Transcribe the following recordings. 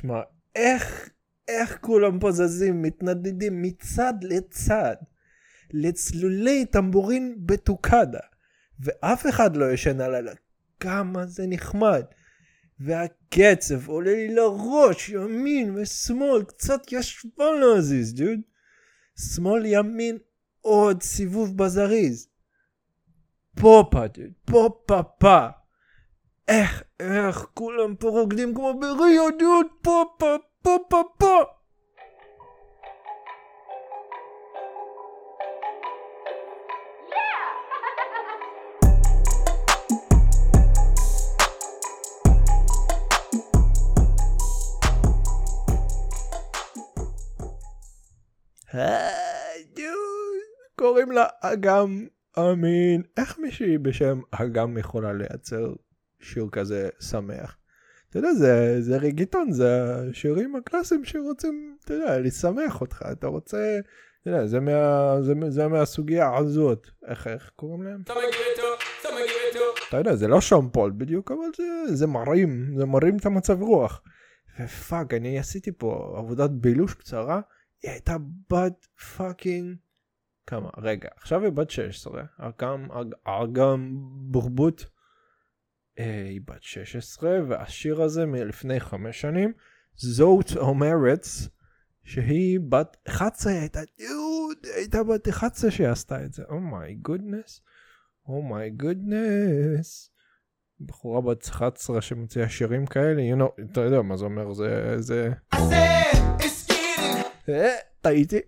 שמע, איך, איך כולם פה זזים, מתנדדים מצד לצד, לצלולי טמבורין בטוקדה, ואף אחד לא ישן הלילה. כמה זה נחמד. והקצב עולה לי לראש, ימין ושמאל, קצת ישבן להזיז, דוד. שמאל ימין עוד סיבוב בזריז. פופה, דוד, פופה פה. איך, איך, כולם פה רוקדים כמו בריו, דוד, פופה, פופה, פה. היי, דוד, קוראים לה אגם אמין. איך מישהי בשם אגם יכולה לייצר שיר כזה שמח? אתה יודע, זה, זה ריגיטון, זה השירים הקלאסיים שרוצים, אתה יודע, לשמח אותך. אתה רוצה, אתה יודע, זה, מה, זה, זה מהסוגיה הזאת. איך, איך קוראים להם? אתה יודע, זה לא שון פול בדיוק, אבל זה, זה מרים, זה מרים את המצב רוח. ופאק, אני עשיתי פה עבודת בילוש קצרה. היא הייתה בת fucking... כמה? רגע, עכשיו היא בת 16, אגם, אגם בורבוט, היא בת 16, והשיר הזה מלפני חמש שנים, זאת אומרת שהיא בת 11, היא הייתה, יוד, הייתה בת 11 שהיא עשתה את זה, oh my goodness, oh my goodness. בחורה בת 11 שמוציאה שירים כאלה, you know, אתה יודע מה זה אומר, זה... זה... אה, טעיתי.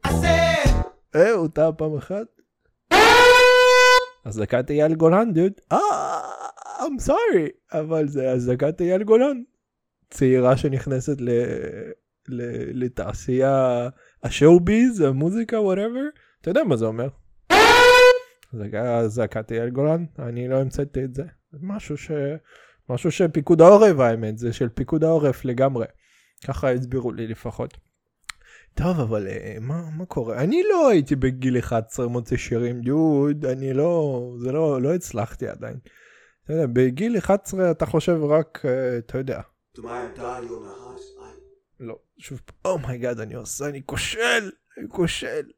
אה, הוא טעה פעם אחת. אזעקת אייל גולן, דוד. אה, I'm sorry, אבל זה אזעקת אייל גולן. צעירה שנכנסת ל... ל... לתעשייה ה show biz, המוזיקה, whatever. אתה יודע מה זה אומר. זה אזעקת אייל גולן, אני לא המצאתי את זה. משהו ש... משהו שפיקוד העורף האמת, זה של פיקוד העורף לגמרי. ככה הסבירו לי לפחות. טוב, אבל uh, מה, מה קורה? אני לא הייתי בגיל 11 מוצא שירים, דוד, אני לא, זה לא, לא הצלחתי עדיין. אתה יודע, בגיל 11 אתה חושב רק, uh, אתה יודע. לא, שוב, oh my God, אני עושה, אני כושל, אני כושל.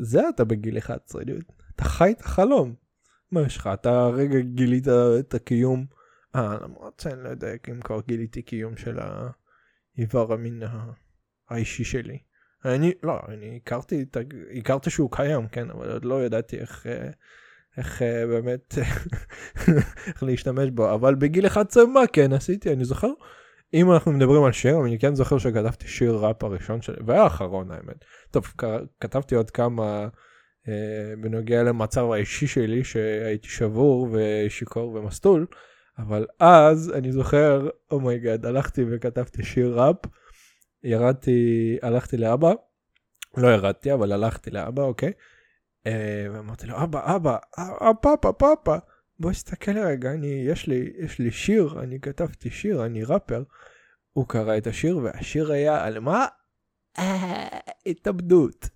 זה אתה בגיל 11, דוד. אתה חי את החלום. מה יש לך? אתה הרגע גילית את הקיום. אה, למרות שאני לא יודע אם כבר גיליתי קיום של ה... איבר המין האישי שלי. אני, לא, אני הכרתי, הכרתי שהוא קיים, כן, אבל עוד לא ידעתי איך, אה, איך אה, באמת, איך להשתמש בו, אבל בגיל 11 מה כן עשיתי, אני זוכר, אם אנחנו מדברים על שיר, אני כן זוכר שכתבתי שיר ראפ הראשון שלי, והאחרון האמת. טוב, כתבתי עוד כמה אה, בנוגע למצב האישי שלי, שהייתי שבור ושיכור ומסטול. אבל אז אני זוכר, אומייגד, oh הלכתי וכתבתי שיר ראפ, ירדתי, הלכתי לאבא, לא ירדתי, אבל הלכתי לאבא, אוקיי? אה, ואמרתי לו, אבא, אבא, אה, פאפה, פאפה, בוא תסתכל רגע, אני, יש לי, יש לי שיר, אני כתבתי שיר, אני ראפר. הוא קרא את השיר, והשיר היה על מה? אה, התאבדות.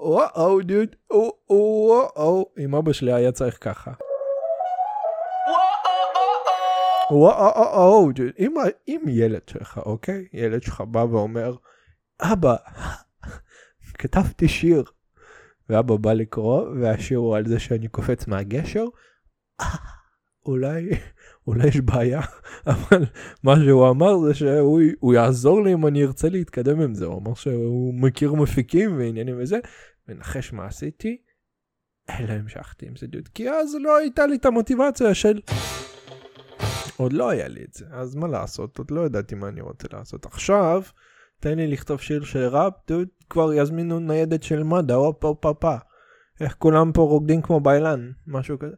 וואו, דוד, וואו, עם אבא שלי היה צריך ככה. וואו, אם ילד שלך, אוקיי? ילד שלך בא ואומר, אבא, כתבתי שיר. ואבא בא לקרוא, והשיר הוא על זה שאני קופץ מהגשר. אולי, אולי יש בעיה, אבל מה שהוא אמר זה שהוא יעזור לי אם אני ארצה להתקדם עם זה. הוא אמר שהוא מכיר מפיקים ועניינים וזה, ונחש מה עשיתי? אלא המשכתי עם זה דוד, כי אז לא הייתה לי את המוטיבציה של עוד לא היה לי את זה, אז מה לעשות, עוד לא ידעתי מה אני רוצה לעשות. עכשיו, תן לי לכתוב שיר של ראפ, דוד, כבר יזמינו ניידת של מד"א, הופ הופ הופ איך כולם פה רוקדים כמו ביילן, משהו כזה.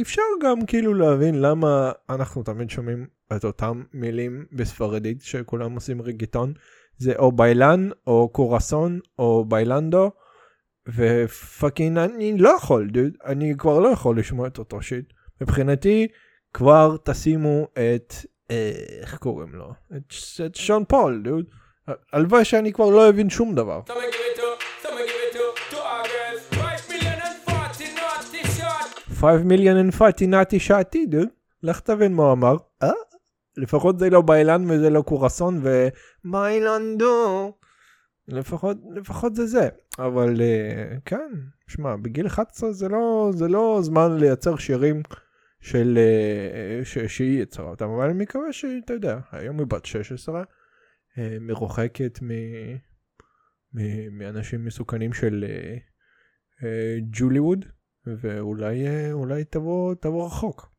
אפשר גם כאילו להבין למה אנחנו תמיד שומעים את אותם מילים בספרדית שכולם עושים רגיטון. זה או bailen, או corazón, או bailando, ו fucking אני לא יכול, דוד, אני כבר לא יכול לשמוע את אותו shit. מבחינתי, כבר תשימו את, אה, איך קוראים לו? את, את שון פול, דוד. הלוואי שאני כבר לא אבין שום דבר. 5 מיליון and 40 נאטי שעתי, דוד. לך תבין מה הוא אמר. אה? לפחות זה לא באילן וזה לא קורסון ומיילנדו. לפחות, לפחות זה זה. אבל uh, כן, שמע, בגיל 11 זה לא, זה לא זמן לייצר שירים של, uh, ש, שהיא יצרה אותם, אבל אני מקווה שאתה יודע, היום היא בת 16, uh, מרוחקת מ, מ, מאנשים מסוכנים של uh, uh, ג'ולי ווד, ואולי תבוא, תבוא רחוק.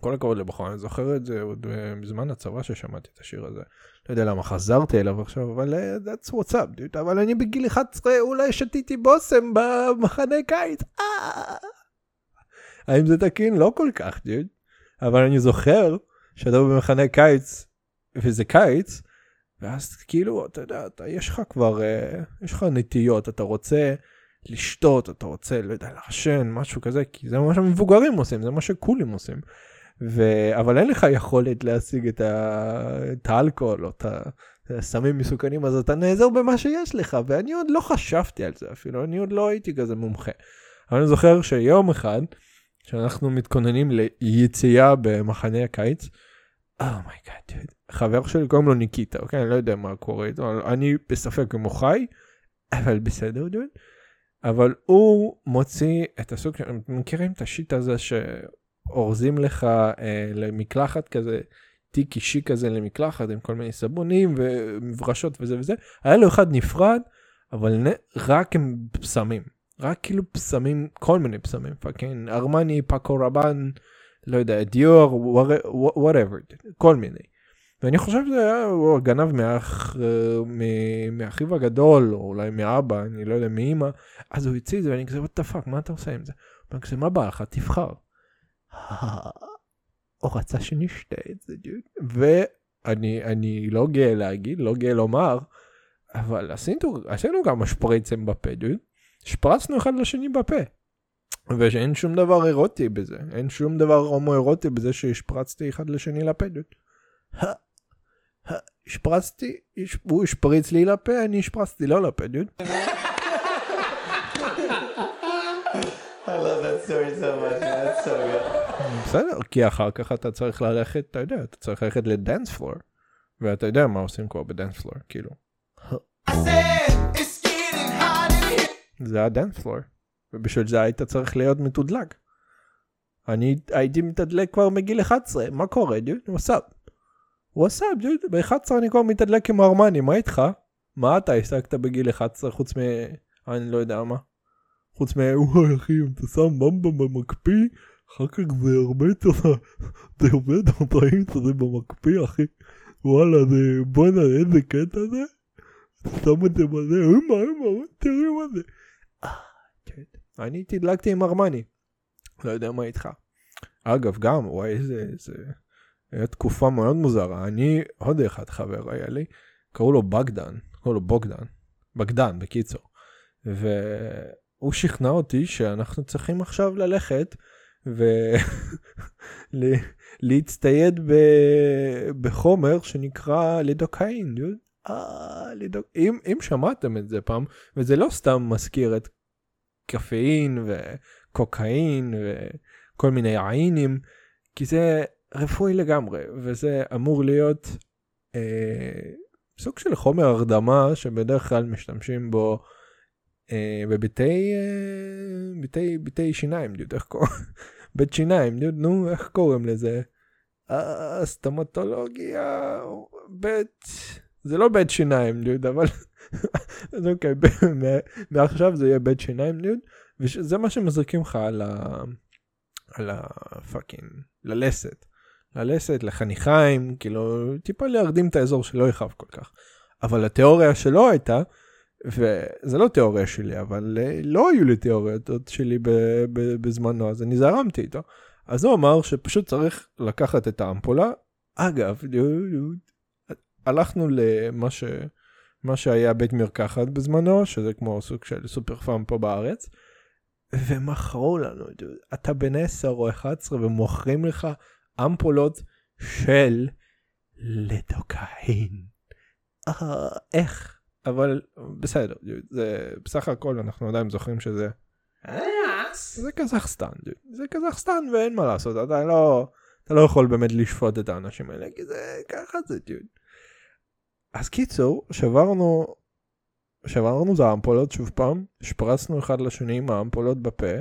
כל הכבוד לבחור, אני זוכר את זה עוד בזמן הצבא ששמעתי את השיר הזה. לא יודע למה חזרתי אליו עכשיו, אבל that's what's up, dude. אבל אני בגיל 11 אולי שתיתי בושם במחנה קיץ. אה! האם זה תקין? לא כל כך, dude. אבל אני זוכר שאתה במחנה קיץ, וזה קיץ, ואז כאילו, אתה יודע, אתה, יש לך כבר, uh, יש לך נטיות, אתה רוצה לשתות, אתה רוצה, לא יודע, לעשן, משהו כזה, כי זה מה שמבוגרים עושים, זה מה ש cool ים עושים. ו... אבל אין לך יכולת להשיג את, ה... את האלכוהול או את הסמים מסוכנים, אז אתה נעזר במה שיש לך, ואני עוד לא חשבתי על זה אפילו, אני עוד לא הייתי כזה מומחה. אבל אני זוכר שיום אחד, שאנחנו מתכוננים ליציאה במחנה הקיץ, oh my God, oh חבר שלי קוראים לו ניקיטה, אוקיי? אני לא יודע מה קורה איתו, אני בספק אם הוא חי, אבל בסדר, דוד. אבל הוא מוציא את הסוג, מכירים את ה shit הזה ש... אורזים לך אה, למקלחת כזה, תיק אישי כזה למקלחת עם כל מיני סבונים ומברשות וזה וזה. היה לו אחד נפרד, אבל נ... רק עם פסמים. רק כאילו פסמים, כל מיני פסמים, פאקינג ארמני, פאקו רבן, לא יודע, Dior, whatever, כל מיני. ואני חושב שזה היה, הוא גנב מאח, מאחיו הגדול, או אולי מאבא, אני לא יודע, מאמא, אז הוא הציע את זה, ואני כזה, what the fuck, מה אתה עושה עם זה? הוא כזה, מה בא לך? תבחר. הוא רצה שנשתה את זה, דוד. ואני אני לא גאה להגיד, לא גאה לומר, אבל עשינו, עשינו גם שפריצים בפה, דוד. שפרצנו אחד לשני בפה. ושאין שום דבר אירוטי בזה, אין שום דבר הומואירוטי בזה שהשפרצנו אחד לשני לפה, dude. השפרצתי, הוא השפריץ לי לפה, אני השפרצתי לו לפה, דוד. בסדר, כי אחר כך אתה צריך ללכת, אתה יודע, אתה צריך ללכת לדאנס פלור, ואתה יודע מה עושים כבר בדאנס פלור, כאילו. זה הדאנס פלור, ובשביל זה היית צריך להיות מתודלק. אני הייתי מתדלק כבר מגיל 11, מה קורה, דוד? וואסאפ. וואסאפ, דוד, ב-11 אני כבר מתדלק עם ארמני, מה איתך? מה אתה השגת בגיל 11 חוץ מ... אני לא יודע מה. חוץ מה... וואי אחי, אם אתה שם במבה במקפיא, אחר כך זה הרבה יותר, זה הרבה יותר טעים שזה במקפיא אחי. וואלה, זה בואנה איזה קטע זה. שם את זה בזה, אמא אמא, תראי מה זה. אה, כן. אני תדלקתי עם ארמני. לא יודע מה איתך. אגב, גם, וואי, איזה, היה תקופה מאוד מוזרה. אני, עוד אחד חבר היה לי, קראו לו בגדן, קראו לו בוגדן. בגדן, בקיצור. והוא שכנע אותי שאנחנו צריכים עכשיו ללכת ולהצטייד ב... בחומר שנקרא לידוקאין. אה, לידוק... אם, אם שמעתם את זה פעם, וזה לא סתם מזכיר את קפאין וקוקאין וכל מיני עיינים, כי זה רפואי לגמרי, וזה אמור להיות אה, סוג של חומר הרדמה שבדרך כלל משתמשים בו אה, בביתי, אה, ביתי, ביתי שיניים, דיוד, איך קוראים? בית שיניים, דיוד, נו, איך קוראים לזה? אסטמטולוגיה, בית, זה לא בית שיניים, דיוד, אבל, אז אוקיי, מעכשיו זה יהיה בית שיניים, דיוד, וזה מה שמזריקים לך על ה... על הפאקינג, ללסת. ללסת, לחניכיים, כאילו, טיפה להרדים את האזור שלא יכאב כל כך. אבל התיאוריה שלו הייתה, וזה לא תיאוריה שלי, אבל אה, לא היו לי תיאוריות שלי בזמנו, אז אני זרמתי איתו. אז הוא אמר שפשוט צריך לקחת את האמפולה. אגב, הלכנו למה ש... מה שהיה בית מרקחת בזמנו, שזה כמו סוג של סופר פארם פה בארץ, ומכרו לנו, אתה בן 10 או 11 ומוכרים לך אמפולות של לדוקאין. אה, איך? אבל בסדר, זה בסך הכל אנחנו עדיין זוכרים שזה... זה קזחסטן, זה קזחסטן ואין מה לעשות, אתה לא, אתה לא יכול באמת לשפוט את האנשים האלה, כי זה ככה זה, דיוד. אז קיצור, שברנו, שברנו את האמפולות שוב פעם, השפרצנו אחד לשני עם האמפולות בפה,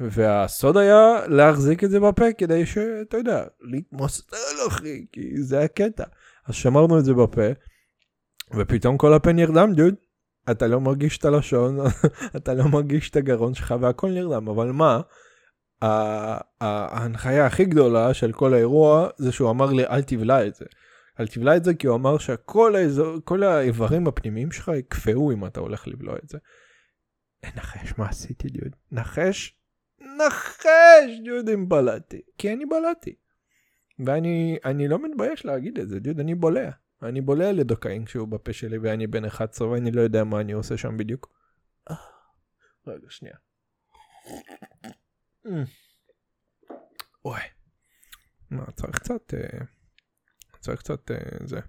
והסוד היה להחזיק את זה בפה כדי שאתה יודע, להתמוסר אחי, כי זה הקטע. אז שמרנו את זה בפה, ופתאום כל הפה נרדם, דוד. אתה לא מרגיש את הלשון, אתה לא מרגיש את הגרון שלך והכל נרדם, אבל מה? ההנחיה הכי גדולה של כל האירוע זה שהוא אמר לי אל תבלע את זה. אל תבלע את זה כי הוא אמר שכל האזור, כל האיברים הפנימיים שלך יקפאו אם אתה הולך לבלוע את זה. נחש מה עשיתי דוד? נחש? נחש דוד אם בלעתי. כי אני בלעתי. ואני אני לא מתבייש להגיד את זה דוד אני בולע. אני בולע לדוקאין כשהוא בפה שלי ואני בן 11 ואני לא יודע מה אני עושה שם בדיוק. רגע שנייה. אוי. מה צריך קצת אה, צריך קצת אה, זה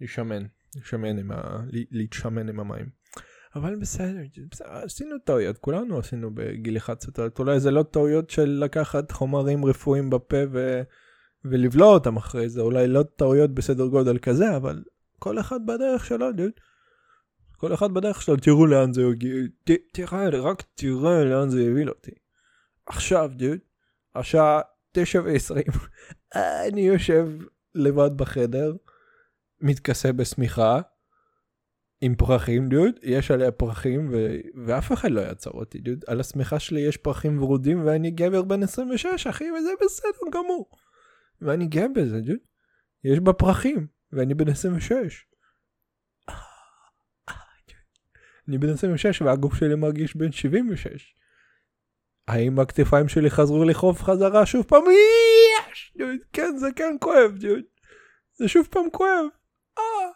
להישמן להישמן עם ה... להתשמן עם המים. אבל בסדר, עשינו טעויות כולנו עשינו בגיל 11 טעויות אולי זה לא טעויות של לקחת חומרים רפואיים בפה ו... ולבלוע אותם אחרי זה אולי לא טעויות בסדר גודל כזה אבל כל אחד בדרך שלו דוד. כל אחד בדרך שלו תראו לאן זה הגיע תראה רק תראה לאן זה יביא אותי. עכשיו דוד השעה תשע ועשרים אני יושב לבד בחדר מתכסה בשמיכה עם פרחים דוד יש עליה פרחים ו... ואף אחד לא יעצר אותי דוד על השמיכה שלי יש פרחים ורודים ואני גבר בן 26 אחי וזה בסדר גמור. ואני גאה בזה דוד. יש בה פרחים ואני בן 26. אני בן 26 והגוף שלי מרגיש בן 76. האם הכתפיים שלי חזרו לחוף חזרה שוב פעם? יש! כן זה כן כואב דוד. זה שוב פעם כואב. אה.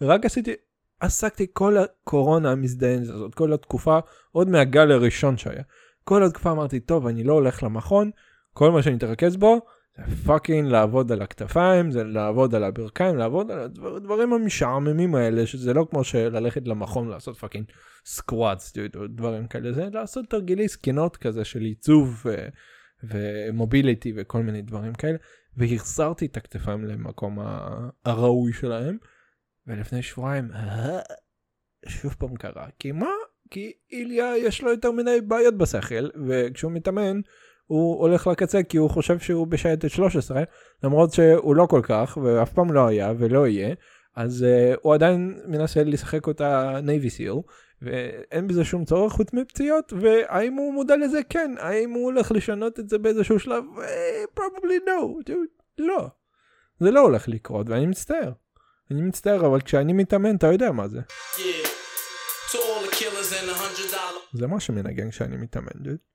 רק עשיתי עסקתי כל הקורונה המזדיינת הזאת כל התקופה עוד מהגל הראשון שהיה. כל התקופה אמרתי טוב אני לא הולך למכון כל מה שאני אתרכז בו זה fucking לעבוד על הכתפיים זה לעבוד על הברכיים לעבוד על הדברים המשעממים האלה שזה לא כמו שללכת למכון לעשות fucking squats דברים כאלה. זה לעשות תרגילי זקנות כזה של ייצוב ו mobility וכל מיני דברים כאלה. והחזרתי את הכתפיים למקום הראוי שלהם ולפני שבועיים שוב פעם קרה. כי מה? כי איליה יש לו יותר מדי בעיות בשכל וכשהוא מתאמן הוא הולך לקצה כי הוא חושב שהוא בשייטת 13 למרות שהוא לא כל כך ואף פעם לא היה ולא יהיה. אז uh, הוא עדיין מנסה לשחק אותה נייבי סיל ואין בזה שום צורך חוץ מפציעות והאם הוא מודע לזה? כן. האם הוא הולך לשנות את זה באיזשהו שלב? uh, probably no. dude, לא. זה לא הולך לקרות ואני מצטער אני מצטער אבל כשאני מתאמן אתה יודע מה זה. זה מה שמנגן כשאני מתאמן dude.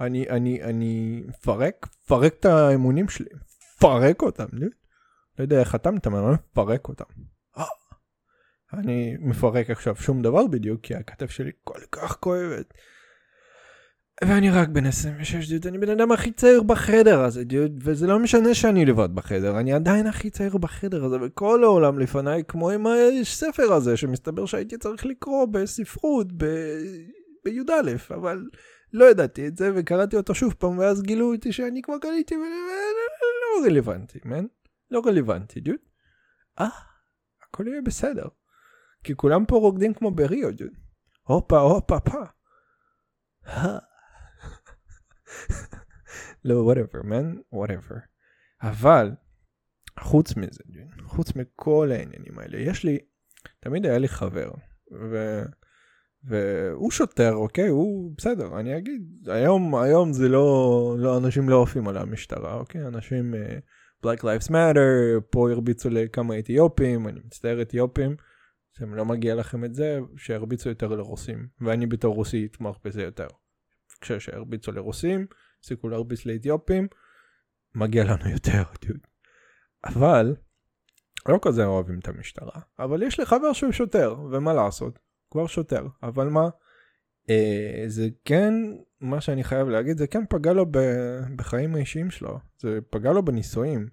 אני, אני, אני מפרק, מפרק את האמונים שלי, מפרק אותם, לא יודע איך אתה מתאמן, אני מפרק אותם. אה, אני מפרק עכשיו שום דבר בדיוק, כי הכתף שלי כל כך כואבת. ואני רק בן 26 דוד, אני בן אדם הכי צעיר בחדר הזה דוד, וזה לא משנה שאני לבד בחדר, אני עדיין הכי צעיר בחדר הזה, וכל העולם לפניי כמו עם הספר הזה, שמסתבר שהייתי צריך לקרוא בספרות בי"א, אבל לא ידעתי את זה וקראתי אותו שוב פעם ואז גילו אותי שאני כבר קניתי ולא רלוונטי מן לא רלוונטי דוד. אה הכל יהיה בסדר. כי כולם פה רוקדים כמו בריו דוד. הופה הופה פה. לא whatever man whatever. אבל חוץ מזה חוץ מכל העניינים האלה יש לי תמיד היה לי חבר. ו... והוא שוטר אוקיי הוא בסדר אני אגיד היום היום זה לא לא אנשים לא עפים על המשטרה אוקיי אנשים uh, Black Lives Matter פה הרביצו לכמה אתיופים אני מצטער אתיופים. אם לא מגיע לכם את זה שירביצו יותר לרוסים ואני בתור רוסי אתמוך בזה יותר. כשהרביצו לרוסים הפסיקו להרביץ לאתיופים מגיע לנו יותר אבל לא כזה אוהבים את המשטרה אבל יש לי חבר שהוא שוטר ומה לעשות? כבר שוטר אבל מה? אה, זה כן מה שאני חייב להגיד זה כן פגע לו ב, בחיים האישיים שלו. זה פגע לו בנישואים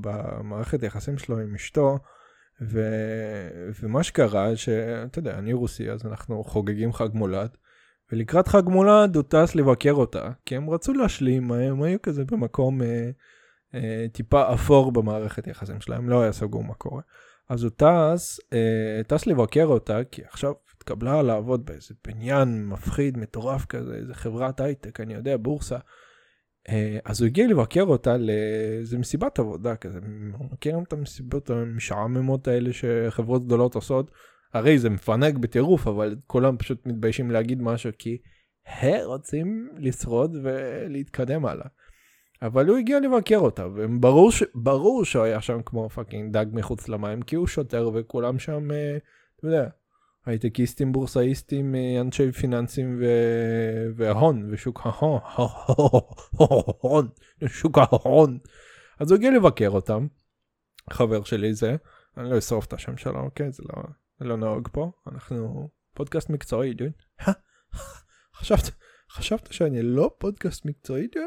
במערכת היחסים שלו עם אשתו ו, ומה שקרה שאתה יודע אני רוסי אז אנחנו חוגגים חג מולד ולקראת חג מולד הוא טס לבקר אותה, כי הם רצו להשלים, הם היו כזה במקום אה, אה, טיפה אפור במערכת יחסים שלהם, לא היה סגור מה קורה. אז הוא טס, אה, טס לבקר אותה, כי עכשיו התקבלה לעבוד באיזה בניין מפחיד, מטורף כזה, איזה חברת הייטק, אני יודע, בורסה. אה, אז הוא הגיע לבקר אותה לאיזה מסיבת עבודה כזה, מכירים את המסיבות המשעממות האלה שחברות גדולות עושות? הרי זה מפנק בטירוף, אבל כולם פשוט מתביישים להגיד משהו כי הם רוצים לשרוד ולהתקדם הלאה. אבל הוא הגיע לבקר אותה, וברור שהוא היה שם כמו fucking דג מחוץ למים, כי הוא שוטר וכולם שם, אה, אתה יודע, הייטקיסטים, בורסאיסטים, אה, אנשי פיננסים ו... וההון, ושוק ההון, ההון, שוק ההון. אז הוא הגיע לבקר אותם, חבר שלי זה, אני לא אשרוף את השם שלו, אוקיי? זה לא, לא נהוג פה, אנחנו פודקאסט מקצועי, דוד. חשבת, חשבת שאני לא פודקאסט מקצועי, דוד?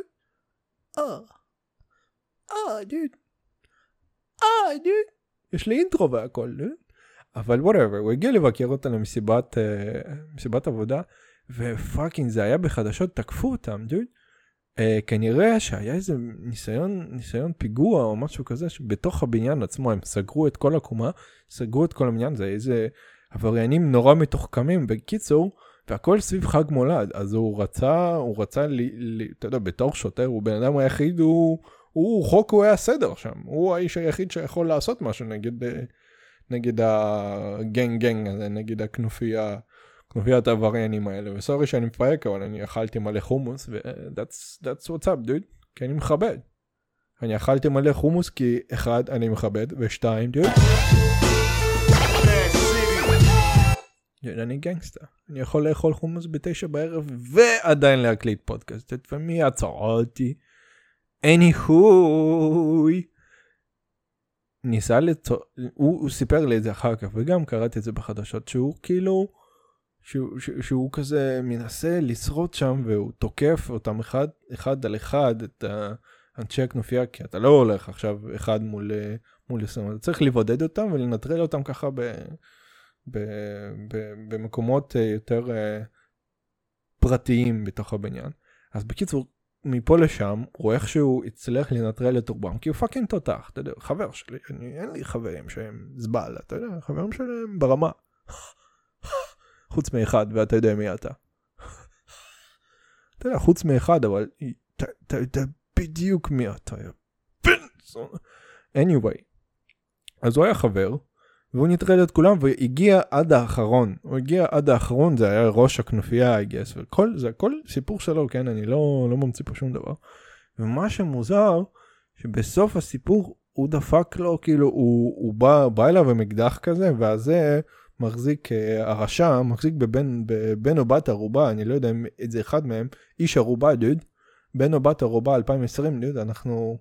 אה, אה, דוד. אה, דוד. יש לי intro והכל, dude. אבל whatever, הוא הגיע לבקר אותה למסיבת אה, מסיבת עבודה, ו fucking זה היה בחדשות, תקפו אותם, dude. אה, כנראה שהיה איזה ניסיון, ניסיון פיגוע או משהו כזה, שבתוך הבניין עצמו הם סגרו את כל הקומה, סגרו את כל הבניין, זה איזה עבריינים נורא מתוחכמים. בקיצור, והכל סביב חג מולד, אז הוא רצה, הוא רצה, לי, לי, אתה יודע, בתור שוטר, הוא בן אדם היחיד, הוא, הוא חוק, הוא היה סדר שם, הוא האיש היחיד שיכול לעשות משהו נגד, אה, נגד הגנג גנג הזה, נגד הכנופיה, כנופיית העבריינים האלה, וסורי שאני מפרק, אבל אני אכלתי מלא חומוס, ו-that's that's what's up, dude, כי אני מכבד. אני אכלתי מלא חומוס כי אחד, אני מכבד, ושתיים, dude. אני גנגסטר, אני יכול לאכול חומוס בתשע בערב ועדיין להקליט פודקאסט, ומי יעצור אותי? anyhow, ניסה לצור, הוא, הוא סיפר לי את זה אחר כך וגם קראתי את זה בחדשות שהוא כאילו, שהוא, שהוא, כזה מנסה לשרוד שם והוא תוקף אותם אחד, אחד על אחד את אנשי הכנופיה כי אתה לא הולך עכשיו אחד מול, מול 20, אתה צריך לבודד אותם ולנטרל אותם ככה ב... במקומות אה, יותר אה, פרטיים בתוך הבניין. אז בקיצור, מפה לשם, הוא איכשהו הצליח לנטרל את רובם, כי הוא fucking תותח, אתה יודע, חבר שלי, אני, אין לי חברים שהם זבל, אתה יודע, חברים שלי הם ברמה. חוץ מאחד, ואתה יודע מי אתה. אתה יודע, חוץ מאחד, אבל אתה יודע בדיוק מי אתה. בן זונה. anyway, אז הוא היה חבר, והוא נטרל את כולם והגיע עד האחרון הוא הגיע עד האחרון זה היה ראש הכנופיה I guess וכל זה הכל סיפור שלו כן אני לא לא ממציא פה שום דבר. ומה שמוזר שבסוף הסיפור הוא דפק לו כאילו הוא, הוא בא, בא אליו עם אקדח כזה והזה מחזיק אה, הרשע מחזיק בבן, בבן או בת ערובה אני לא יודע אם זה אחד מהם איש ערובה דוד בן או בת ערובה 2020 דוד אנחנו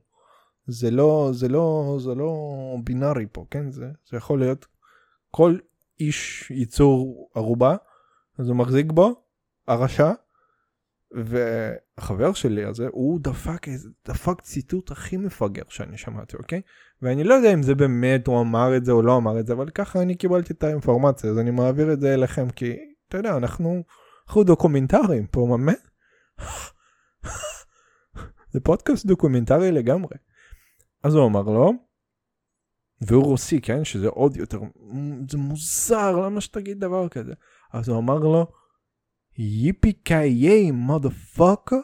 זה לא, זה לא, זה לא בינארי פה, כן? זה, זה יכול להיות כל איש ייצור ערובה, אז הוא מחזיק בו, הרשע, והחבר שלי הזה, הוא דפק, דפק ציטוט הכי מפגר שאני שמעתי, אוקיי? ואני לא יודע אם זה באמת הוא אמר את זה או לא אמר את זה, אבל ככה אני קיבלתי את האינפורמציה, אז אני מעביר את זה אליכם, כי אתה יודע, אנחנו, אנחנו דוקומנטריים פה, מה? זה פודקאסט דוקומנטרי לגמרי. אז הוא אמר לו, והוא רוסי, כן? שזה עוד יותר, זה מוזר, למה שתגיד דבר כזה? אז הוא אמר לו, yippee ki motherfucker.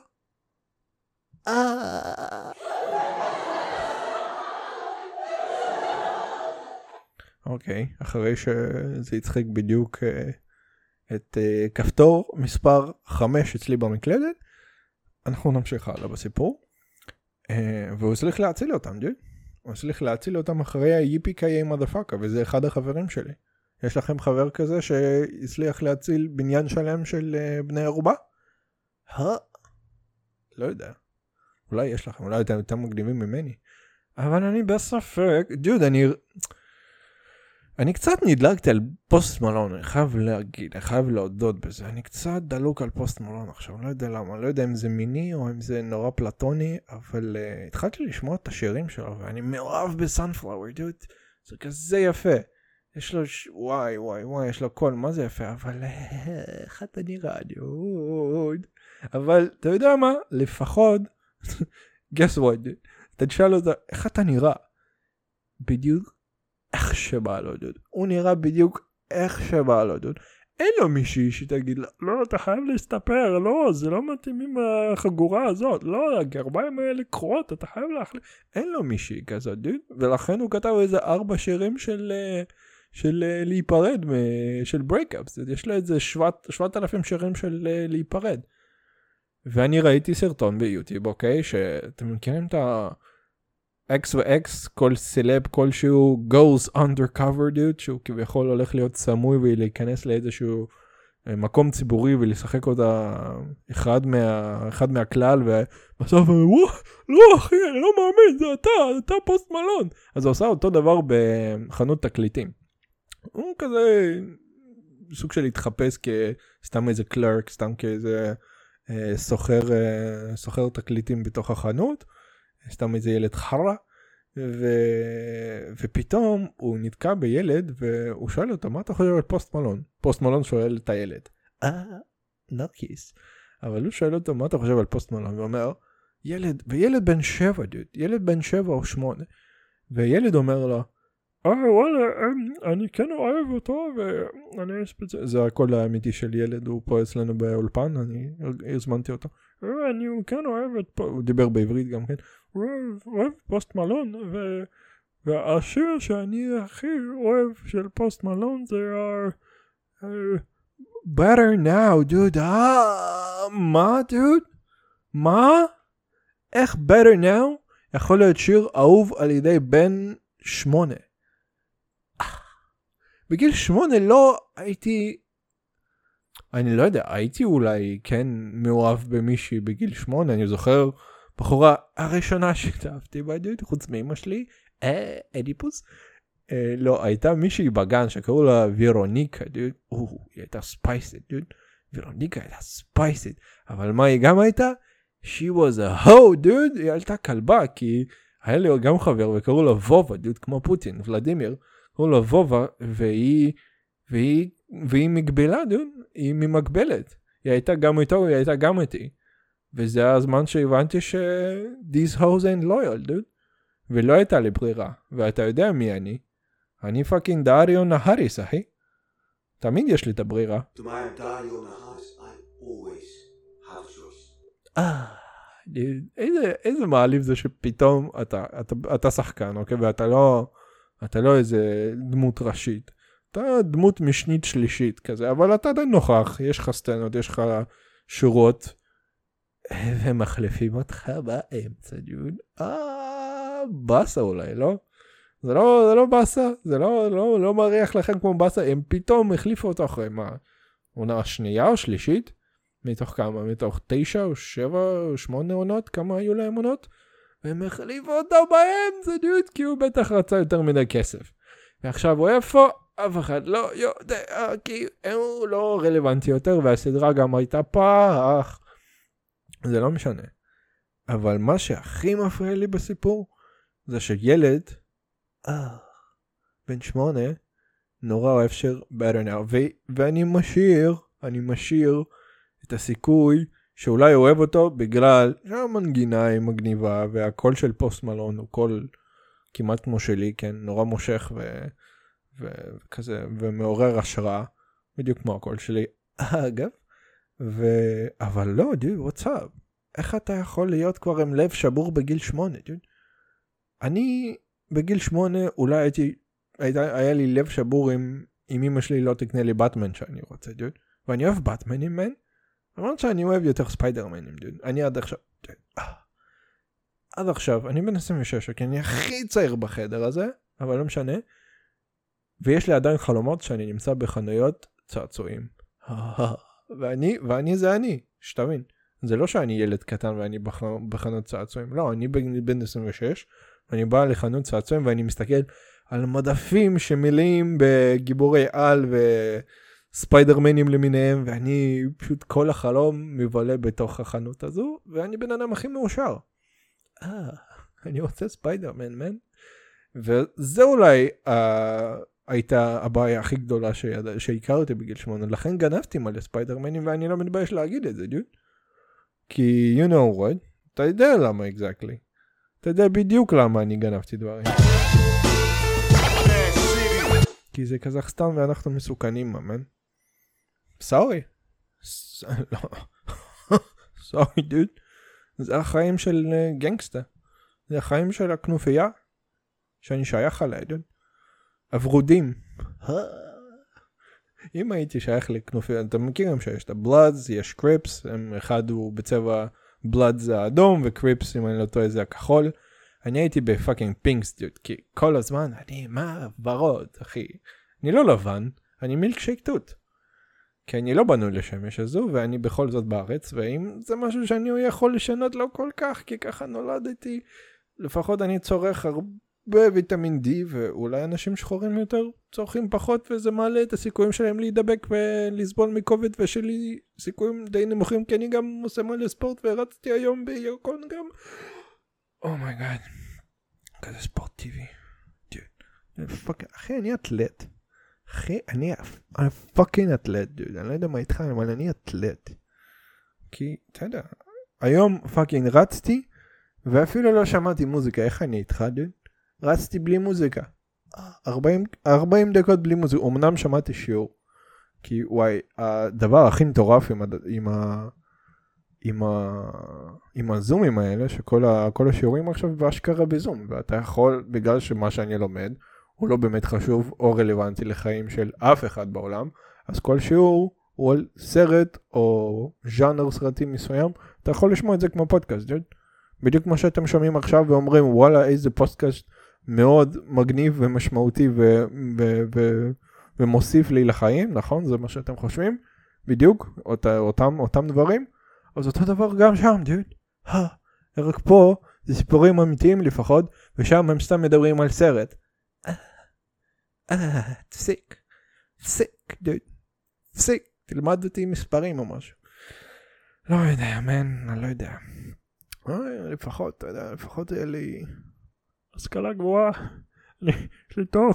אוקיי, okay, אחרי שזה הצחיק בדיוק uh, את uh, כפתור מספר 5 אצלי במקלדת, אנחנו נמשיך הלאה בסיפור. אה, והוא הצליח להציל אותם, ג'י. הוא הצליח להציל אותם אחרי קיי מודפאקה, וזה אחד החברים שלי. יש לכם חבר כזה שהצליח להציל בניין שלם של אה, בני ערובה? לא יודע. אולי יש לכם, אולי אתם יותר מגניבים ממני. אבל אני בספק, דוד, אני... אני קצת נדלקתי על Post Malone, אני חייב להגיד, אני חייב להודות בזה, אני קצת דלוק על Post Malone עכשיו, לא יודע למה, לא יודע אם זה מיני או אם זה נורא פלטוני, אבל אה, התחלתי לשמוע את השירים שלו ואני מאוהב ב Sunflower, dude, זה כזה יפה. יש לו, ש... וואי וואי וואי, יש לו קול, מה זה יפה, אבל איך אתה נראה, דוד. אבל אתה יודע מה, לפחות, guess what, אתה תשאל אותו, איך אתה נראה? בדיוק איך שבא לו, דוד. הוא נראה בדיוק איך שבא לו, דוד. אין לו מישהי שתגיד לו, לא, אתה חייב להסתפר, לא, זה לא מתאים עם החגורה הזאת, לא, הגרביים האלה קרועות, אתה חייב להחליט. אין לו מישהי כזאת, דוד, ולכן הוא כתב איזה ארבע שירים של, אה, של אה, להיפרד, של breakups, יש לו איזה שבעת אלפים שירים של אה, להיפרד. ואני ראיתי סרטון ביוטיוב, אוקיי, שאתם מכירים את ה... X ו-X, כל סלב כלשהו goes undercover dude, שהוא כביכול הולך להיות סמוי ולהיכנס לאיזשהו אה, מקום ציבורי ולשחק אותה אחד, מה, אחד מהכלל ובסוף הוא אומר לא אחי אני לא מאמין זה אתה אתה פוסט מלון אז הוא עושה אותו דבר בחנות תקליטים. הוא כזה סוג של להתחפש כסתם איזה clerk סתם כאיזה אה, סוחר אה, סוחר תקליטים בתוך החנות. סתם איזה ילד חרא, ו... ופתאום הוא נתקל בילד והוא שואל אותו מה אתה חושב על Post Malone? Post Malone שואל את הילד. אה, נרקיס. אבל הוא שואל אותו מה אתה חושב על Post Malone? והוא אומר, ילד, וילד בן שבע דוד, ילד בן שבע או שמונה. וילד אומר לו, אה וואלה, אני כן אוהב אותו ואני ספציפי, זה הקול האמיתי של ילד, הוא פה אצלנו באולפן, אני הזמנתי אותו. אה, אני כן אוהב את, הוא דיבר בעברית גם כן, אוהב פוסט מלון, ו... והשיר שאני הכי אוהב של פוסט מלון זה ה... Uh, better now, dude. אה, מה, דוד? מה? איך better now יכול להיות שיר אהוב על ידי בן שמונה? בגיל שמונה לא הייתי אני לא יודע, הייתי אולי כן מאוהב במישהי בגיל שמונה, אני זוכר בחורה הראשונה שהתאהבתי בה, חוץ מאמא שלי, אה, אדיפוס. אה, לא, הייתה מישהי בגן שקראו לה וירוניקה, דוד, או, היא הייתה ספייסית, דוד. וירוניקה הייתה ספייסית, אבל מה היא גם הייתה? She was a hoe, דוד, היא הייתה כלבה, כי היה לי גם חבר וקראו לה וובה, דוד, כמו פוטין, ולדימיר, לה וובה, והיא, והיא, והיא מגבלה, דוד, היא ממגבלת. היא הייתה גם איתו, היא הייתה גם איתי. וזה הזמן שהבנתי ש- these hoes ain't loyal, dude. ולא הייתה לי ברירה. ואתה יודע מי אני. אני fucking דאריו נהריס, אחי. תמיד יש לי את הברירה. אה, איזה, איזה מעליב זה שפתאום אתה, אתה, אתה שחקן, אוקיי? ואתה לא, אתה לא איזה דמות ראשית. אתה דמות משנית שלישית כזה, אבל אתה עדיין נוכח, יש לך סצנות, יש לך שורות. ומחליפים אותך באמצע, ג'ון. אה, באסה אולי, לא? זה לא, זה לא באסה, זה לא, לא, לא מריח לכם כמו באסה, הם פתאום החליפו אותו אחרי מה? עונה שנייה או שלישית? מתוך כמה? מתוך תשע או שבע או שמונה עונות? כמה היו להם עונות? והם החליפו אותו באמצע, דוד, כי הוא בטח רצה יותר מדי כסף. ועכשיו הוא איפה? אף אחד לא יודע, כי הוא לא רלוונטי יותר, והסדרה גם הייתה פח. זה לא משנה. אבל מה שהכי מפריע לי בסיפור, זה שילד, אה, בן שמונה, נורא אוהב שיר better now, ואני משאיר, אני משאיר את הסיכוי שאולי אוהב אותו בגלל שהמנגינה היא מגניבה והקול של Post Malone הוא קול כמעט כמו שלי, כן, נורא מושך ו... וכזה, ומעורר השראה, בדיוק כמו הקול שלי, אגב, ו... אבל לא, דוד, וואטסאפ, איך אתה יכול להיות כבר עם לב שבור בגיל שמונה, דוד? אני בגיל שמונה אולי הייתי, הייתה, היה לי לב שבור אם, אם אמא שלי לא תקנה לי באטמן שאני רוצה, דוד, ואני אוהב באטמנים, מן, למרות שאני אוהב יותר ספיידרמנים, דוד, אני עד עכשיו, אה. עד עכשיו, אני בן 26, כי אני הכי צעיר בחדר הזה, אבל לא משנה, ויש לי עדיין חלומות שאני נמצא בחנויות צעצועים. ואני, ואני זה אני, שתבין. זה לא שאני ילד קטן ואני בח, בחנות צעצועים, לא, אני בן 26, ואני בא לחנות צעצועים ואני מסתכל על מדפים שמלאים בגיבורי על וספיידרמנים למיניהם, ואני פשוט כל החלום מבלה בתוך החנות הזו, ואני בן אדם הכי מאושר. אה, אני רוצה ספיידרמן, מן. וזה אולי uh, הייתה הבעיה הכי גדולה שיד... שהכרתי בגיל שמונה, לכן גנבתי מלא ספיידרמנים ואני לא מתבייש להגיד את זה, דוד. כי you know what, אתה יודע למה exactly. אתה יודע בדיוק למה אני גנבתי דברים. כי זה קזחסטן ואנחנו מסוכנים, אמן. סורי. לא. sorry, דוד. זה החיים של גנגסטר. זה החיים של הכנופיה שאני שייך אליה, דוד. הוורודים. אם הייתי שייך לכנופיה, אתה מכיר גם שיש את ה Bloods, יש Crips, אחד הוא בצבע blood זה האדום ו Crips אם אני לא טועה זה הכחול. אני הייתי ב fucking Pinks דוד, כי כל הזמן אני מה ורוד אחי. אני לא לבן, אני מילקשייק תות. כי אני לא בנוי לשמש הזו ואני בכל זאת בארץ ואם זה משהו שאני יכול לשנות לא כל כך כי ככה נולדתי לפחות אני צורך הרבה ויטמין D ואולי אנשים שחורים יותר צורכים פחות וזה מעלה את הסיכויים שלהם להידבק ולסבול מכובד ושלי סיכויים די נמוכים כי אני גם עושה מלא ספורט ורצתי היום בירקון גם. oh my god כזה ספורט טבעי אחי אני אתלט אחי אני fucking אתלט דוד. אני לא יודע מה איתך אבל אני אתלט. כי אתה יודע היום fucking רצתי ואפילו לא שמעתי מוזיקה. איך אני איתך דוד? רצתי בלי מוזיקה. 40, 40 דקות בלי מוזיקה. אמנם שמעתי שיעור. כי וואי הדבר הכי מטורף עם, הד... עם, ה... עם, ה... עם הזומים האלה שכל ה... השיעורים עכשיו באשכרה בזום. ואתה יכול בגלל שמה שאני לומד הוא לא באמת חשוב או רלוונטי לחיים של אף אחד בעולם, אז כל שיעור הוא על סרט או ז'אנר סרטים מסוים, אתה יכול לשמוע את זה כמו פודקאסט, בדיוק כמו שאתם שומעים עכשיו ואומרים וואלה איזה פודקאסט מאוד מגניב ומשמעותי ו- ו- ו- ומוסיף לי לחיים, נכון? זה מה שאתם חושבים? בדיוק, אות- אותם, אותם דברים? אז אותו דבר גם שם, דוד. רק פה זה סיפורים אמיתיים לפחות, ושם הם סתם מדברים על סרט. אה, תפסיק, תפסיק, דוד, תפסיק, תלמד אותי מספרים או משהו. לא יודע, מן, אני לא יודע. לפחות, אתה יודע, לפחות יהיה לי השכלה גבוהה. יש לי תואר,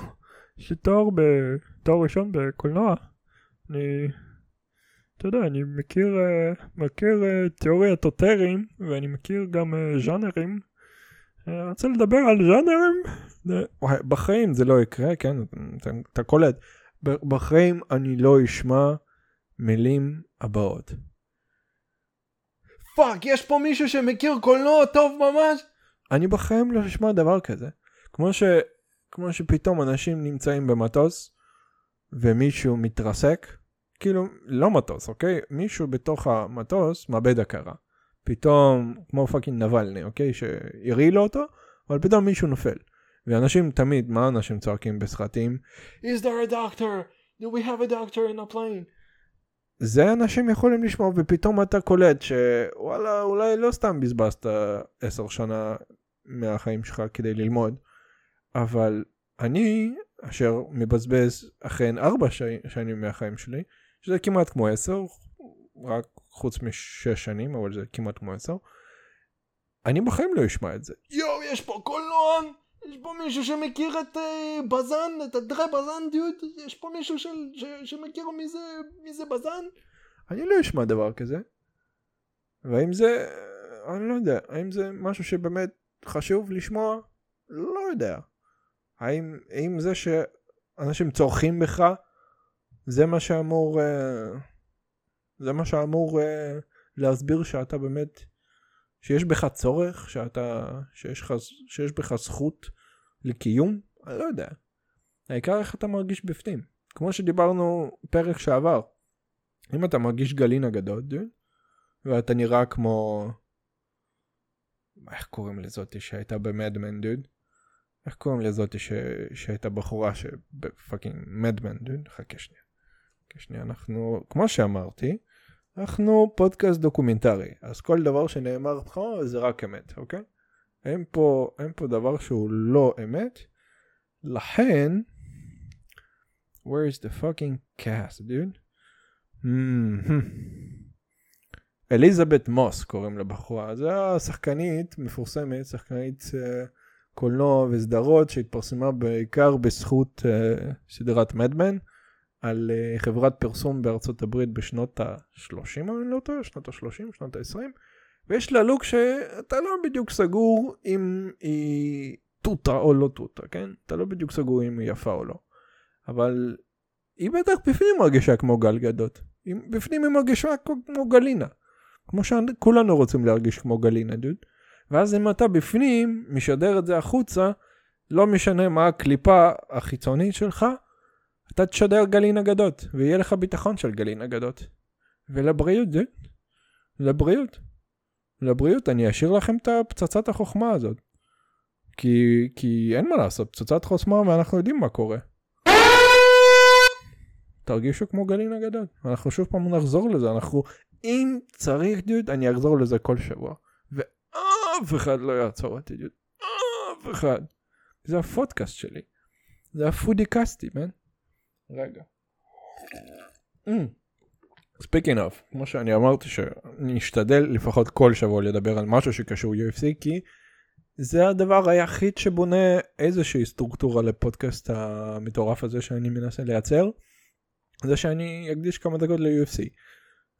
יש לי תואר בתואר ראשון בקולנוע. אני, אתה יודע, אני מכיר, אה, מכיר אה, תיאוריית אוטרים, ואני מכיר גם ז'אנרים. אני רוצה לדבר על ז'אנרים בחיים זה לא יקרה, כן? אתה קולט. בחיים אני לא אשמע מילים הבאות. fuck, יש פה מישהו שמכיר קולנוע טוב ממש? אני בחיים לא אשמע דבר כזה. כמו, ש... כמו שפתאום אנשים נמצאים במטוס ומישהו מתרסק, כאילו, לא מטוס, אוקיי? מישהו בתוך המטוס מאבד הכרה. פתאום, כמו fucking נבלני, אוקיי? שהרעילו אותו, אבל פתאום מישהו נופל. ואנשים תמיד, מה אנשים צועקים בסרטים? Is there a doctor? Do we have a doctor in a plane? זה אנשים יכולים לשמוע ופתאום אתה קולט שוואלה אולי לא סתם בזבזת עשר שנה מהחיים שלך כדי ללמוד אבל אני אשר מבזבז אכן ארבע שנים מהחיים שלי שזה כמעט כמו עשר רק חוץ משש שנים אבל זה כמעט כמו עשר אני בחיים לא אשמע את זה יואו יש פה קולנוען יש פה מישהו שמכיר את uh, בזן, את הדרי בזן דיוט? יש פה מישהו של, ש, שמכיר מי זה, מי זה בזן? אני לא אשמע דבר כזה. והאם זה, אני לא יודע, האם זה משהו שבאמת חשוב לשמוע? לא יודע. האם, האם זה שאנשים צורכים בך, זה מה שאמור, uh, זה מה שאמור uh, להסביר שאתה באמת שיש בך צורך, שאתה, שיש, לך, שיש בך זכות לקיום, אני לא יודע. העיקר איך אתה מרגיש בפנים. כמו שדיברנו פרק שעבר. אם אתה מרגיש גלינה גדול, ואתה נראה כמו... איך קוראים לזאתי שהייתה ב Mad Men דוד? איך קוראים לזאתי ש... שהייתה בחורה שב fucking Mad Men דוד? חכה שנייה. חכה שנייה, אנחנו, כמו שאמרתי, אנחנו פודקאסט דוקומנטרי, אז כל דבר שנאמר פה זה רק אמת, אוקיי? אין פה, אין פה דבר שהוא לא אמת, לכן, where is the fucking cast, dude? אליזבת מוס קוראים לבחורה, זו השחקנית מפורסמת, שחקנית uh, קולנוע וסדרות שהתפרסמה בעיקר בזכות uh, סדרת מדמן על uh, חברת פרסום בארצות הברית בשנות ה-30 אם אני לא טועה, שנות ה-30, שנות ה-20 ויש לה לוק שאתה לא בדיוק סגור אם היא תותה או לא תותה, כן? אתה לא בדיוק סגור אם היא יפה או לא. אבל היא בטח בפנים מרגישה כמו גל גדות. בפנים היא מרגישה כמו גלינה. כמו שכולנו רוצים להרגיש כמו גלינה, דוד. ואז אם אתה בפנים, משדר את זה החוצה, לא משנה מה הקליפה החיצונית שלך, אתה תשדר גלין אגדות, ויהיה לך ביטחון של גלין אגדות. ולבריאות, זה, לבריאות. לבריאות, אני אשאיר לכם את הפצצת החוכמה הזאת. כי, כי אין מה לעשות, פצצת חוכמה ואנחנו יודעים מה קורה. תרגישו כמו גלין אגדות. אנחנו שוב פעם נחזור לזה, אנחנו, אם צריך דוד, אני אחזור לזה כל שבוע. אף אחד לא יעצור אותי, אף אחד. זה הפודקאסט שלי. זה הפודיקאסטי, man. רגע. speaking mm. of, כמו שאני אמרתי שאני אשתדל לפחות כל שבוע לדבר על משהו שקשור UFC כי זה הדבר היחיד שבונה איזושהי סטרוקטורה לפודקאסט המטורף הזה שאני מנסה לייצר. זה שאני אקדיש כמה דקות ל-UFC.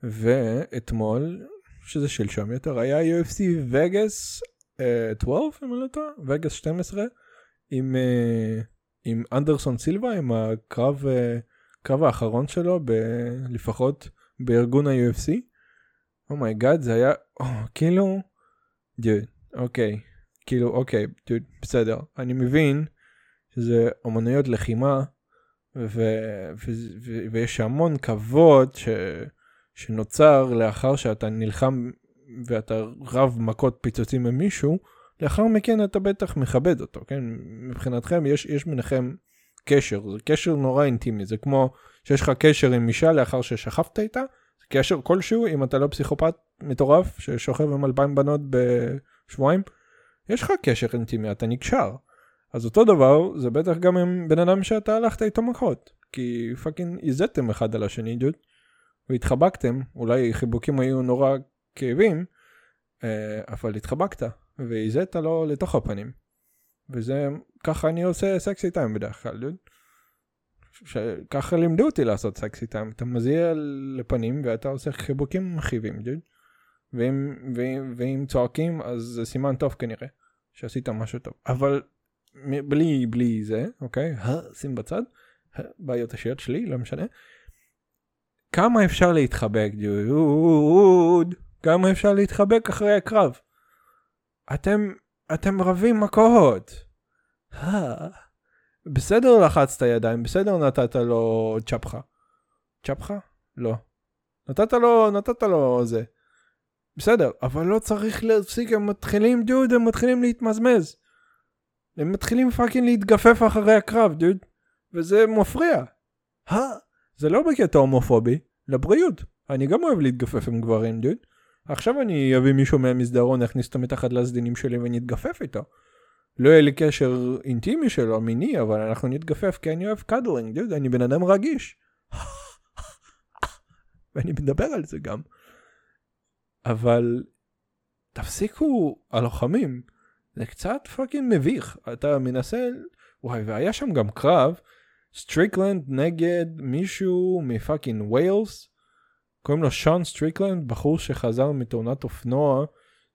ואתמול שזה שלשום יותר, היה UFC וגאס uh, 12, אם אני לא טועה, וגאס 12, עם, uh, עם אנדרסון סילבה, עם הקרב uh, האחרון שלו, ב, לפחות בארגון ה-UFC. oh my god, oh זה היה, oh, כאילו, דוד, אוקיי, כאילו, אוקיי, דוד, בסדר, אני מבין שזה אומנויות לחימה, ו, ו, ו, ויש המון כבוד ש... שנוצר לאחר שאתה נלחם ואתה רב מכות פיצוצים עם מישהו, לאחר מכן אתה בטח מכבד אותו, כן? מבחינתכם יש, יש ביניכם קשר, זה קשר נורא אינטימי, זה כמו שיש לך קשר עם אישה לאחר ששכבת איתה, זה קשר כלשהו, אם אתה לא פסיכופת מטורף ששוכב עם אלפיים בנות בשבועיים, יש לך קשר אינטימי, אתה נקשר. אז אותו דבר, זה בטח גם עם בן אדם שאתה הלכת איתו מכות, כי פאקינג איזתם אחד על השני, דוד. והתחבקתם, אולי חיבוקים היו נורא כואבים, אה, אבל התחבקת, והזעת לו לתוך הפנים. וזה, ככה אני עושה סקסי טיים בדרך כלל, דוד. ככה לימדו אותי לעשות סקסי טיים, אתה מזיע לפנים ואתה עושה חיבוקים מכאיבים, דוד. ואם, ואם, ואם צועקים אז זה סימן טוב כנראה, שעשית משהו טוב. אבל בלי, בלי זה, אוקיי? שים בצד, בעיות אישיות שלי, לא משנה. כמה אפשר להתחבק, דוד? כמה אפשר להתחבק אחרי הקרב? אתם, אתם רבים מכות. בסדר לחצת ידיים, בסדר נתת לו צ'פחה. צ'פחה? לא. נתת לו, נתת לו זה. בסדר, אבל לא צריך להפסיק, הם מתחילים, דוד, הם מתחילים להתמזמז. הם מתחילים fucking להתגפף אחרי הקרב, דוד. וזה מפריע. זה לא בקטע הומופובי, לבריאות. אני גם אוהב להתגפף עם גברים, דוד. עכשיו אני אביא מישהו מהמסדרון, אכניס אותו מתחת לסדינים שלי ונתגפף איתו. לא יהיה לי קשר אינטימי שלו, מיני, אבל אנחנו נתגפף כי אני אוהב cuddling, דוד, אני בן אדם רגיש. ואני מדבר על זה גם. אבל תפסיקו הלוחמים, זה קצת fucking מביך. אתה מנסה, וואי, והיה שם גם קרב סטריקלנד נגד מישהו מ fucking ווילס, קוראים לו שון סטריקלנד, בחור שחזר מתאונת אופנוע,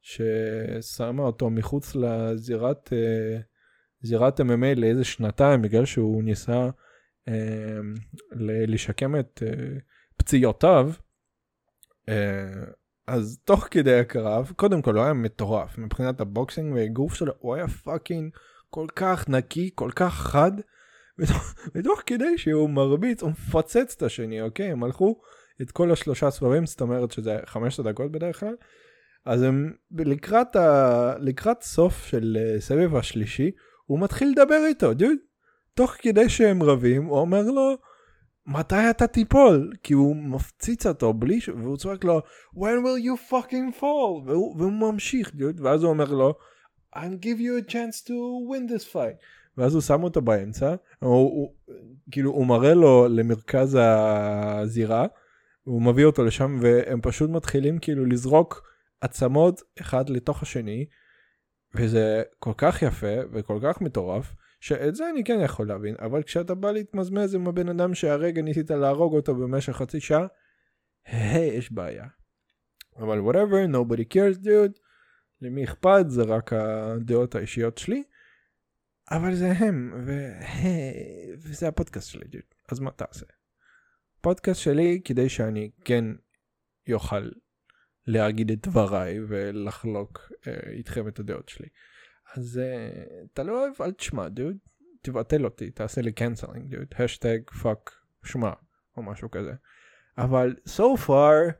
ששמה אותו מחוץ לזירת uh, זירת MMA לאיזה שנתיים, בגלל שהוא ניסה uh, לשקם את uh, פציעותיו. Uh, אז תוך כדי הקרב, קודם כל הוא היה מטורף מבחינת ה boxing והגוף שלו, הוא היה fucking כל כך נקי, כל כך חד. ותוך כדי שהוא מרביץ הוא מפוצץ את השני אוקיי הם הלכו את כל השלושה סבבים זאת אומרת שזה 15 דקות בדרך כלל אז הם לקראת, ה... לקראת סוף של uh, סבב השלישי הוא מתחיל לדבר איתו דוד תוך כדי שהם רבים הוא אומר לו מתי אתה תיפול כי הוא מפציץ אותו בלי ש... והוא צועק לו when will you fucking fall והוא, והוא ממשיך דוד ואז הוא אומר לו I'll give you a chance to win this fight. ואז הוא שם אותו באמצע, הוא, הוא, כאילו הוא מראה לו למרכז הזירה, הוא מביא אותו לשם והם פשוט מתחילים כאילו לזרוק עצמות אחד לתוך השני, וזה כל כך יפה וכל כך מטורף, שאת זה אני כן יכול להבין, אבל כשאתה בא להתמזמז עם הבן אדם שהרגע ניסית להרוג אותו במשך חצי שעה, היי, יש בעיה. אבל whatever, nobody cares dude, למי אכפת, זה רק הדעות האישיות שלי, אבל זה הם, ו... וזה הפודקאסט שלי, dude. אז מה תעשה? פודקאסט שלי כדי שאני כן יוכל להגיד את דבריי ולחלוק uh, איתכם את הדעות שלי. אז uh, אתה לא אוהב, אל תשמע, דוד. תבטל אותי, תעשה לי canceling, dude. Shut the fuck שמע, או משהו כזה. אבל so far,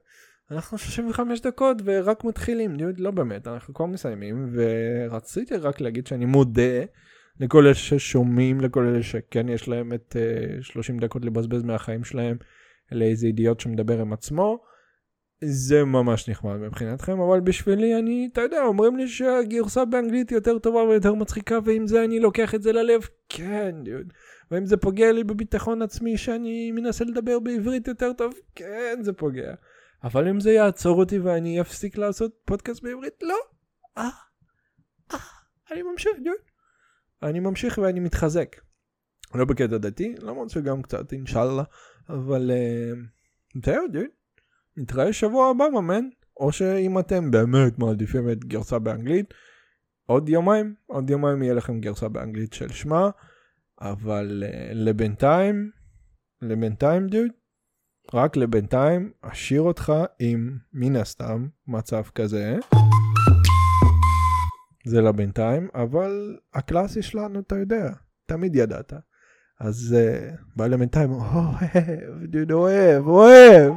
אנחנו 35 דקות ורק מתחילים, דוד, לא באמת, אנחנו כבר מסיימים, ורציתי רק להגיד שאני מודה לכל אלה ששומעים, לכל אלה שכן יש להם את uh, אה, 30 דקות לבזבז מהחיים שלהם לאיזה אידיוט שמדבר עם עצמו. זה ממש נחמד מבחינתכם, אבל בשבילי אני, אתה יודע, אומרים לי שהגרסה באנגלית יותר טובה ויותר מצחיקה, ועם זה אני לוקח את זה ללב, כן, דוד. ואם זה פוגע לי בביטחון עצמי שאני מנסה לדבר בעברית יותר טוב, כן, זה פוגע. אבל אם זה יעצור אותי ואני אפסיק לעשות פודקאסט בעברית, לא. אה, אה, אני ממשיך, דוד. אני ממשיך ואני מתחזק. לא בקטע דתי, למרות שגם קצת, אינשאללה, אבל... Uh, זהו, דוד. נתראה שבוע הבא ממן, או שאם אתם באמת מעדיפים את גרסה באנגלית, עוד יומיים, עוד יומיים יהיה לכם גרסה באנגלית של שמה, אבל uh, לבינתיים, לבינתיים דוד, רק לבינתיים אשאיר אותך עם מן הסתם מצב כזה. זה לבינתיים, אבל הקלאסי שלנו אתה יודע, תמיד ידעת. אז uh, בא לבינתיים, אוהב, אוהב, אוהב.